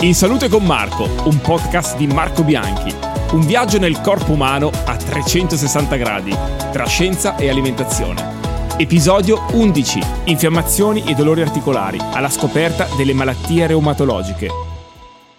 In Salute con Marco, un podcast di Marco Bianchi. Un viaggio nel corpo umano a 360 gradi, tra scienza e alimentazione. Episodio 11. Infiammazioni e dolori articolari, alla scoperta delle malattie reumatologiche.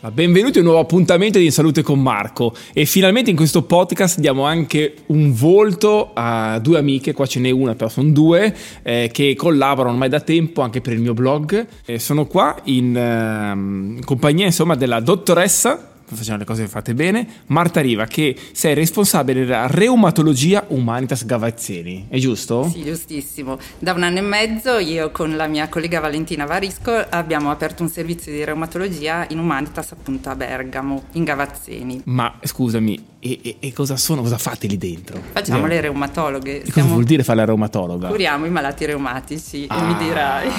Benvenuti a un nuovo appuntamento di In Salute con Marco e finalmente in questo podcast diamo anche un volto a due amiche, qua ce n'è una però sono due, eh, che collaborano ormai da tempo anche per il mio blog. Eh, sono qua in eh, compagnia insomma della dottoressa facciamo le cose fatte bene, Marta Riva, che sei responsabile della reumatologia Humanitas Gavazzeni, è giusto? Sì, giustissimo. Da un anno e mezzo io con la mia collega Valentina Varisco abbiamo aperto un servizio di reumatologia in Humanitas appunto a Bergamo, in Gavazzeni. Ma scusami, e, e, e cosa sono? Cosa fate lì dentro? Facciamo Andiamo. le reumatologhe. E cosa vuol dire fare la reumatologa? Curiamo i malati reumatici ah. e mi dirai.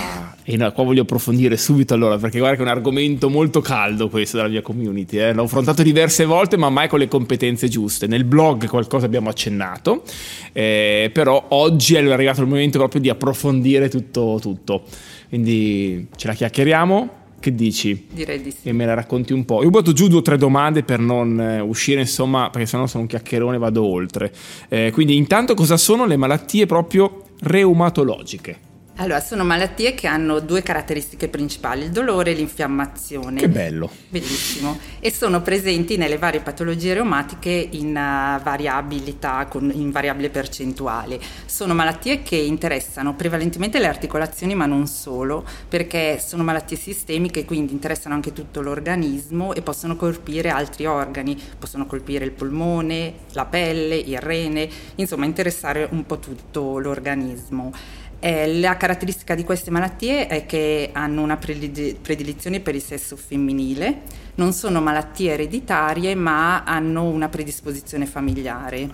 E no, qua voglio approfondire subito allora, perché guarda che è un argomento molto caldo questo della mia community. Eh? L'ho affrontato diverse volte, ma mai con le competenze giuste. Nel blog qualcosa abbiamo accennato, eh, però oggi è arrivato il momento proprio di approfondire tutto, tutto. Quindi ce la chiacchieriamo. Che dici? Direi di sì. E me la racconti un po'. Io ho butto giù due o tre domande per non eh, uscire, insomma, perché sennò sono un chiacchierone e vado oltre. Eh, quindi, intanto, cosa sono le malattie proprio reumatologiche? Allora, sono malattie che hanno due caratteristiche principali, il dolore e l'infiammazione. Che bello. Bellissimo. E sono presenti nelle varie patologie reumatiche in uh, variabilità, con, in variabile percentuale. Sono malattie che interessano prevalentemente le articolazioni, ma non solo, perché sono malattie sistemiche, quindi interessano anche tutto l'organismo e possono colpire altri organi, possono colpire il polmone, la pelle, il rene, insomma interessare un po' tutto l'organismo. Eh, la caratteristica di queste malattie è che hanno una predilizione per il sesso femminile, non sono malattie ereditarie ma hanno una predisposizione familiare.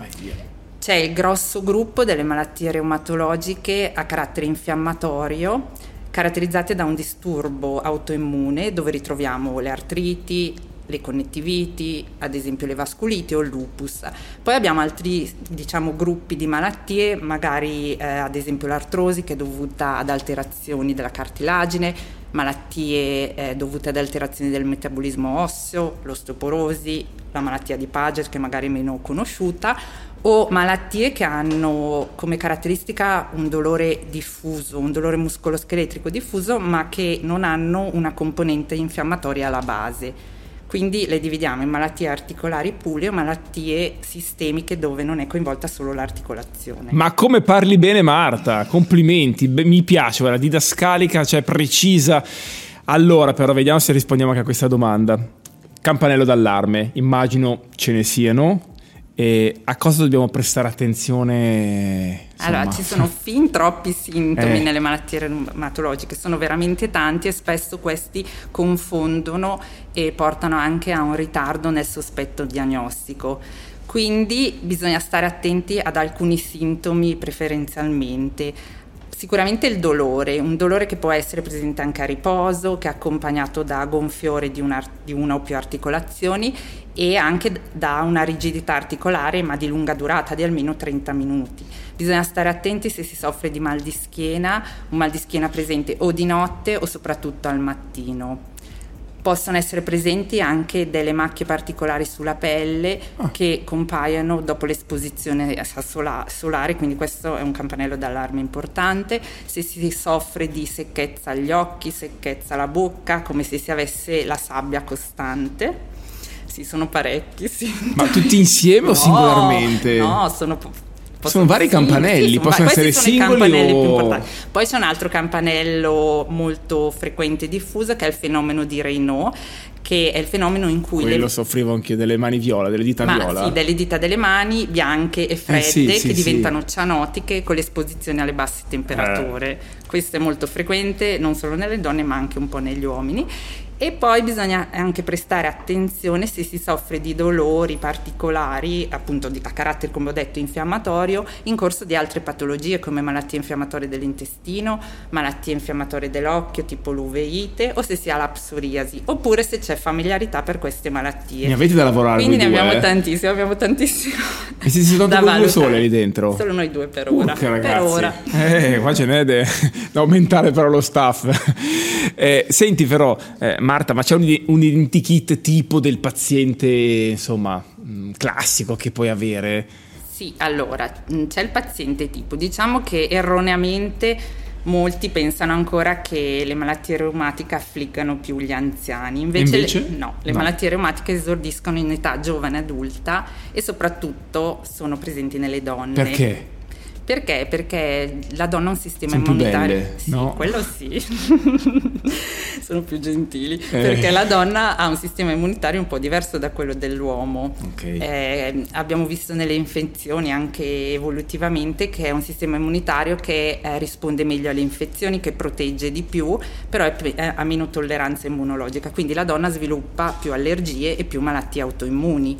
C'è il grosso gruppo delle malattie reumatologiche a carattere infiammatorio, caratterizzate da un disturbo autoimmune dove ritroviamo le artriti, le connettiviti, ad esempio le vasculiti o il lupus. Poi abbiamo altri diciamo, gruppi di malattie, magari eh, ad esempio l'artrosi che è dovuta ad alterazioni della cartilagine, malattie eh, dovute ad alterazioni del metabolismo osseo, l'osteoporosi, la malattia di Paget che magari è meno conosciuta, o malattie che hanno come caratteristica un dolore diffuso, un dolore muscoloscheletrico diffuso, ma che non hanno una componente infiammatoria alla base. Quindi le dividiamo in malattie articolari pure o malattie sistemiche dove non è coinvolta solo l'articolazione. Ma come parli bene Marta, complimenti, Beh, mi piace, guarda, didascalica, cioè precisa. Allora però vediamo se rispondiamo anche a questa domanda. Campanello d'allarme, immagino ce ne siano, e a cosa dobbiamo prestare attenzione? Insomma? Allora, ci sono fin troppi sintomi eh. nelle malattie reumatologiche, sono veramente tanti e spesso questi confondono e portano anche a un ritardo nel sospetto diagnostico. Quindi bisogna stare attenti ad alcuni sintomi preferenzialmente. Sicuramente il dolore, un dolore che può essere presente anche a riposo, che è accompagnato da gonfiore di una, di una o più articolazioni e anche da una rigidità articolare ma di lunga durata, di almeno 30 minuti. Bisogna stare attenti se si soffre di mal di schiena, un mal di schiena presente o di notte o soprattutto al mattino possono essere presenti anche delle macchie particolari sulla pelle ah. che compaiono dopo l'esposizione solare, quindi questo è un campanello d'allarme importante. Se si soffre di secchezza agli occhi, secchezza alla bocca, come se si avesse la sabbia costante. Sì, sono parecchi, sì. Ma tutti insieme no, o singolarmente? No, sono sono vari campanelli, sì, possono essere singoli o... Poi c'è un altro campanello molto frequente e diffuso che è il fenomeno di Raynaud che è il fenomeno in cui... Quello le... soffrivo anche delle mani viola, delle dita Ma, viola. Sì, delle dita delle mani bianche e fredde eh, sì, che sì, diventano sì. cianotiche con l'esposizione alle basse temperature. Eh. Questo è molto frequente non solo nelle donne ma anche un po' negli uomini e poi bisogna anche prestare attenzione se si soffre di dolori particolari, appunto di, a carattere, come ho detto, infiammatorio, in corso di altre patologie come malattie infiammatorie dell'intestino, malattie infiammatorie dell'occhio tipo l'uveite o se si ha la psoriasi, oppure se c'è familiarità per queste malattie. Ne avete da lavorare Quindi ne due, abbiamo eh? tantissimo, abbiamo tantissimo. E siete soltanto voi due sole lì dentro? Solo noi due per ora. Urca, ragazzi. Per ora. Eh, qua ce n'è de... da aumentare però lo staff. Eh, senti però, eh, Marta, ma c'è un, un identikit tipo del paziente, insomma, mm, classico che puoi avere? Sì, allora, mm, c'è il paziente tipo. Diciamo che erroneamente molti pensano ancora che le malattie reumatiche affliggano più gli anziani. Invece, Invece? Le, no, le No. malattie reumatiche esordiscono in età giovane adulta e soprattutto sono presenti nelle donne. Perché? Perché? Perché la donna ha un sistema Sono più immunitario. belle, sì, no? quello sì. Sono più gentili. Eh. Perché la donna ha un sistema immunitario un po' diverso da quello dell'uomo. Ok. Eh, abbiamo visto nelle infezioni anche evolutivamente che è un sistema immunitario che eh, risponde meglio alle infezioni, che protegge di più, però è pe- eh, ha meno tolleranza immunologica. Quindi la donna sviluppa più allergie e più malattie autoimmuni.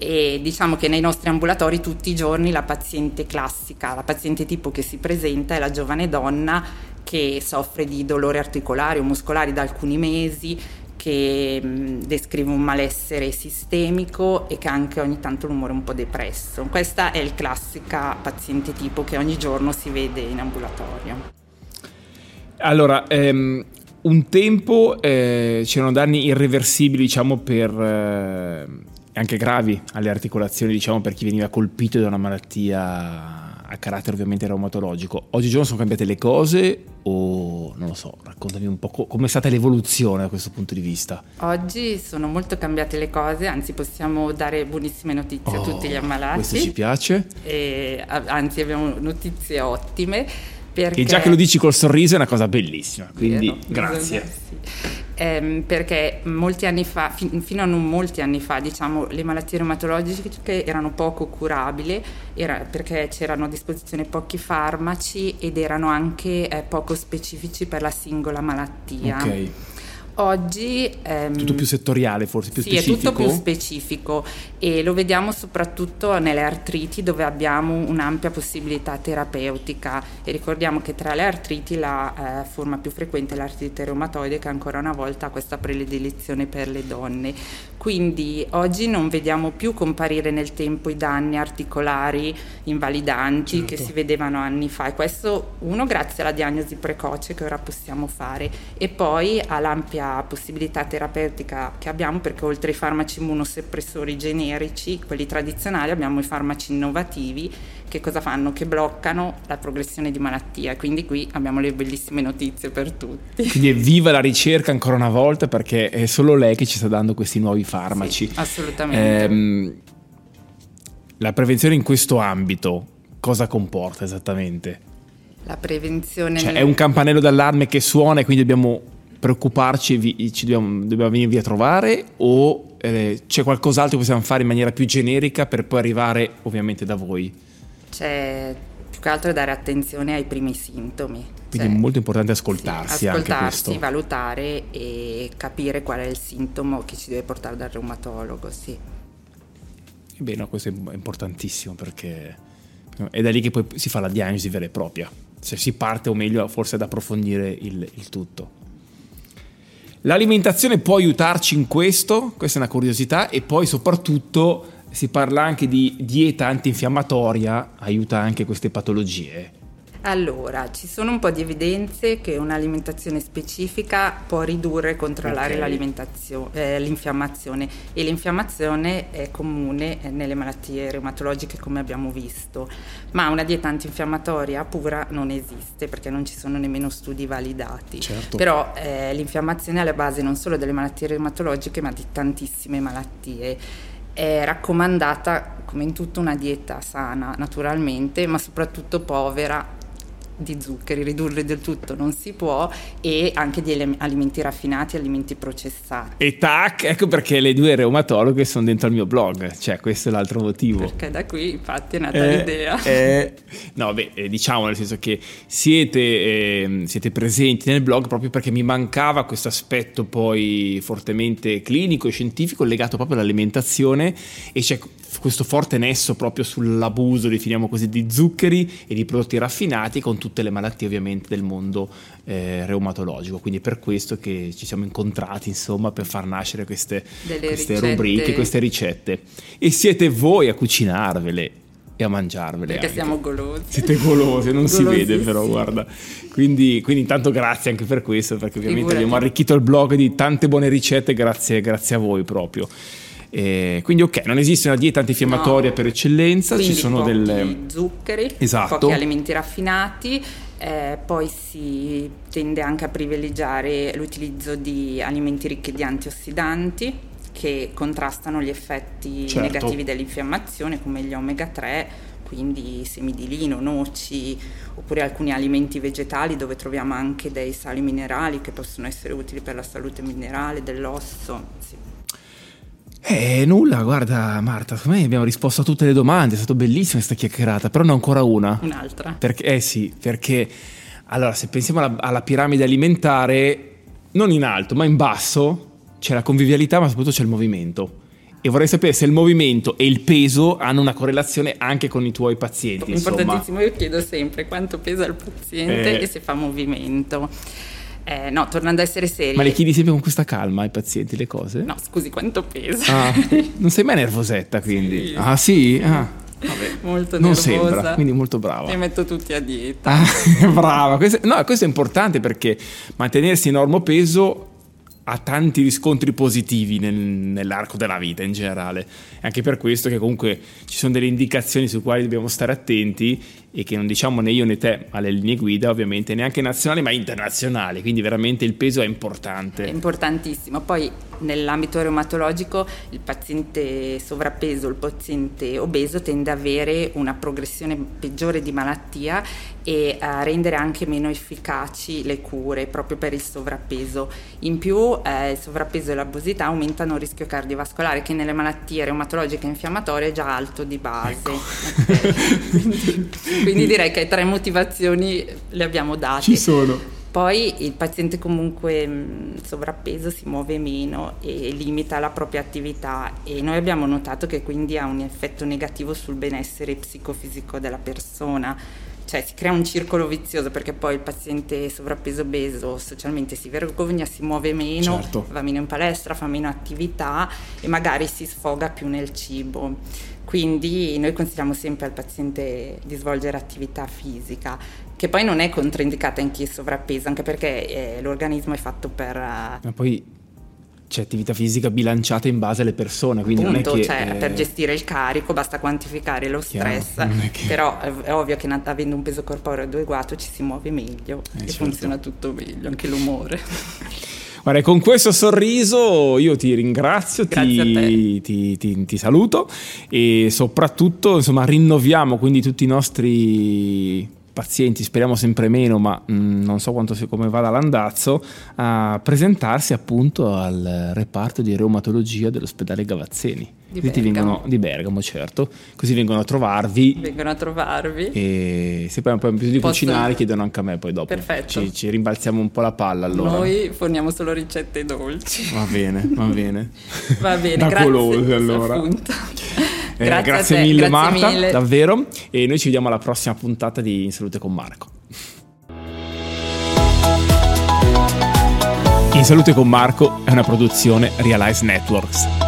E diciamo che nei nostri ambulatori tutti i giorni la paziente classica, la paziente tipo che si presenta è la giovane donna che soffre di dolori articolari o muscolari da alcuni mesi, che mh, descrive un malessere sistemico e che ha anche ogni tanto l'umore un po' depresso. Questa è il classica paziente tipo che ogni giorno si vede in ambulatorio. Allora, ehm, un tempo eh, c'erano danni irreversibili, diciamo, per eh, anche gravi alle articolazioni, diciamo, per chi veniva colpito da una malattia a carattere ovviamente reumatologico. Oggigiorno sono cambiate le cose o non lo so, raccontami un po' co- com'è stata l'evoluzione da questo punto di vista. Oggi sono molto cambiate le cose, anzi possiamo dare buonissime notizie a Oh, tutti gli ammalati. Questo ci piace. E, a- anzi abbiamo notizie ottime. Perché... E già che lo dici col sorriso è una cosa bellissima, quindi Vero, grazie. bisogna-. Ehm, perché molti anni fa, fin- fino a non molti anni fa, diciamo, le malattie reumatologiche erano poco curabili, era perché c'erano a disposizione pochi farmaci ed erano anche eh, poco specifici per la singola malattia. Ok, Oggi ehm, tutto più settoriale forse, più sì, specifico. è tutto più specifico e lo vediamo soprattutto nelle artriti dove abbiamo un'ampia possibilità terapeutica e ricordiamo che tra le artriti la eh, forma più frequente è l'artrite reumatoide che ancora una volta ha questa predilezione per le donne. Quindi oggi non vediamo più comparire nel tempo i danni articolari invalidanti che Certo. si vedevano anni fa e questo uno grazie alla diagnosi precoce che ora possiamo fare e poi all'ampia possibilità terapeutica che abbiamo perché oltre ai farmaci immunosoppressori generici, quelli tradizionali, abbiamo i farmaci innovativi che cosa fanno? Che bloccano la progressione di malattia. Quindi qui abbiamo le bellissime notizie per tutti. Quindi evviva la ricerca ancora una volta perché è solo lei che ci sta dando questi nuovi farmaci. Sì, assolutamente. Ehm, la prevenzione in questo ambito cosa comporta esattamente? la prevenzione Cioè, nel- è un campanello d'allarme che suona e quindi dobbiamo preoccuparci vi- ci dobbiamo, dobbiamo venirvi a trovare o eh, c'è qualcos'altro che possiamo fare in maniera più generica per poi arrivare ovviamente da voi? c'è più che altro dare attenzione ai primi sintomi. Quindi Cioè, è molto importante ascoltarsi, sì, ascoltarsi, valutare e capire qual è il sintomo che ci deve portare dal reumatologo, sì. Bene, questo è importantissimo perché è da lì che poi si fa la diagnosi vera e propria. Se si parte o meglio forse ad approfondire il, il tutto. L'alimentazione può aiutarci in questo, questa è una curiosità, e poi soprattutto si parla anche di dieta antinfiammatoria, aiuta anche queste patologie. Allora, ci sono un po' di evidenze che un'alimentazione specifica può ridurre e controllare Ok. l'alimentazione- eh, l'infiammazione e l'infiammazione è comune eh, nelle malattie reumatologiche come abbiamo visto, ma una dieta antinfiammatoria pura non esiste perché non ci sono nemmeno studi validati. Certo. Però eh, l'infiammazione è alla base non solo delle malattie reumatologiche ma di tantissime malattie. È raccomandata come in tutto una dieta sana naturalmente, ma soprattutto povera di zuccheri, ridurre del tutto non si può e anche di alimenti raffinati, alimenti processati. E tac, ecco perché le due reumatologhe sono dentro al mio blog, cioè questo è l'altro motivo. Perché da qui infatti è nata Eh, l'idea. eh, no, beh, eh, diciamo nel senso che siete, ehm, siete presenti nel blog proprio perché mi mancava questo aspetto poi fortemente clinico e scientifico legato proprio all'alimentazione e c'è questo forte nesso proprio sull'abuso, definiamo così, di zuccheri e di prodotti raffinati con tutte le malattie ovviamente del mondo eh, reumatologico. Quindi è per questo che ci siamo incontrati, insomma, per far nascere queste, queste rubriche, queste ricette. E siete voi a cucinarvele e a mangiarvele. Perché anche. siamo golosi. Siete golosi, non si vede però, guarda. Quindi, quindi, intanto grazie anche per questo, perché ovviamente Figurati. abbiamo arricchito il blog di tante buone ricette grazie, grazie a voi proprio. Eh, quindi ok, non esiste una dieta antinfiammatoria no. per eccellenza, quindi ci sono delle zuccheri, esatto. pochi alimenti raffinati, eh, poi si tende anche a privilegiare l'utilizzo di alimenti ricchi di antiossidanti che contrastano gli effetti certo. negativi dell'infiammazione come gli omega 3 quindi semi di lino, noci, oppure alcuni alimenti vegetali dove troviamo anche dei sali minerali che possono essere utili per la salute minerale dell'osso. Sì. Eh, nulla, guarda Marta, secondo me abbiamo risposto a tutte le domande, è stata bellissima questa chiacchierata, però ne ho ancora una. Un'altra. Perché, eh sì, perché allora se pensiamo alla, alla piramide alimentare, non in alto, ma in basso, c'è la convivialità, ma soprattutto c'è il movimento. E vorrei sapere se il movimento e il peso hanno una correlazione anche con i tuoi pazienti. Importantissimo, io chiedo sempre quanto pesa il paziente eh. e se fa movimento. Eh, no, tornando a essere seri. Ma le chiedi sempre con questa calma ai pazienti le cose? No, scusi, quanto pesa? Ah, non sei mai nervosetta quindi? Sì. Ah sì? Ah. Vabbè, molto non nervosa. sembra, quindi molto brava. Li metto tutti a dieta. Ah, brava, questo, no, questo è importante perché mantenersi in peso ha tanti riscontri positivi nel, nell'arco della vita in generale. È anche per questo che comunque ci sono delle indicazioni su quali dobbiamo stare attenti e che non diciamo né io né te alle linee guida ovviamente neanche nazionali ma internazionali, quindi veramente il peso è importante. È importantissimo. Poi nell'ambito reumatologico il paziente sovrappeso, il paziente obeso tende ad avere una progressione peggiore di malattia e a rendere anche meno efficaci le cure proprio per il sovrappeso. In più eh, il sovrappeso e l'obesità aumentano il rischio cardiovascolare che nelle malattie reumatologiche e infiammatorie è già alto di base. Ecco. quindi, direi che tre motivazioni le abbiamo date. Ci sono. Poi il paziente comunque mm, sovrappeso si muove meno e limita la propria attività e noi abbiamo notato che quindi ha un effetto negativo sul benessere psicofisico della persona. Cioè si crea un circolo vizioso perché poi il paziente sovrappeso obeso socialmente si vergogna, si muove meno, certo. va meno in palestra, fa meno attività e magari si sfoga più nel cibo. Quindi noi consigliamo sempre al paziente di svolgere attività fisica, che poi non è controindicata in chi è sovrappeso, anche perché eh, l'organismo è fatto per... Uh, Ma poi c'è attività fisica bilanciata in base alle persone, quindi Punto, non è che... Cioè, eh... per gestire il carico basta quantificare lo stress, che... però è, è, ovvio che avendo un peso corporeo adeguato ci si muove meglio eh, e certo. funziona tutto meglio, anche l'umore. Guarda, con questo sorriso io ti ringrazio, ti, ti, ti, ti, saluto e soprattutto insomma rinnoviamo quindi tutti i nostri pazienti, speriamo sempre meno, ma mh, mm, non so quanto, come vada l'andazzo, a presentarsi appunto al reparto di reumatologia dell'ospedale Gavazzeni. Di Bergamo. Vengono, di Bergamo, certo. Così vengono a trovarvi. Vengono a trovarvi. E se poi hanno bisogno di Posso... cucinare, chiedono anche a me poi dopo. Perfetto. Ci, ci, rimbalziamo un po' la palla allora. Noi forniamo solo ricette dolci. Va bene, va bene. va bene, da grazie. Colose, allora. Appunto. Eh, grazie, grazie mille grazie Marta, mille. davvero. E noi ci vediamo alla prossima puntata di In Salute con Marco. In Salute con Marco è una produzione Realize Networks.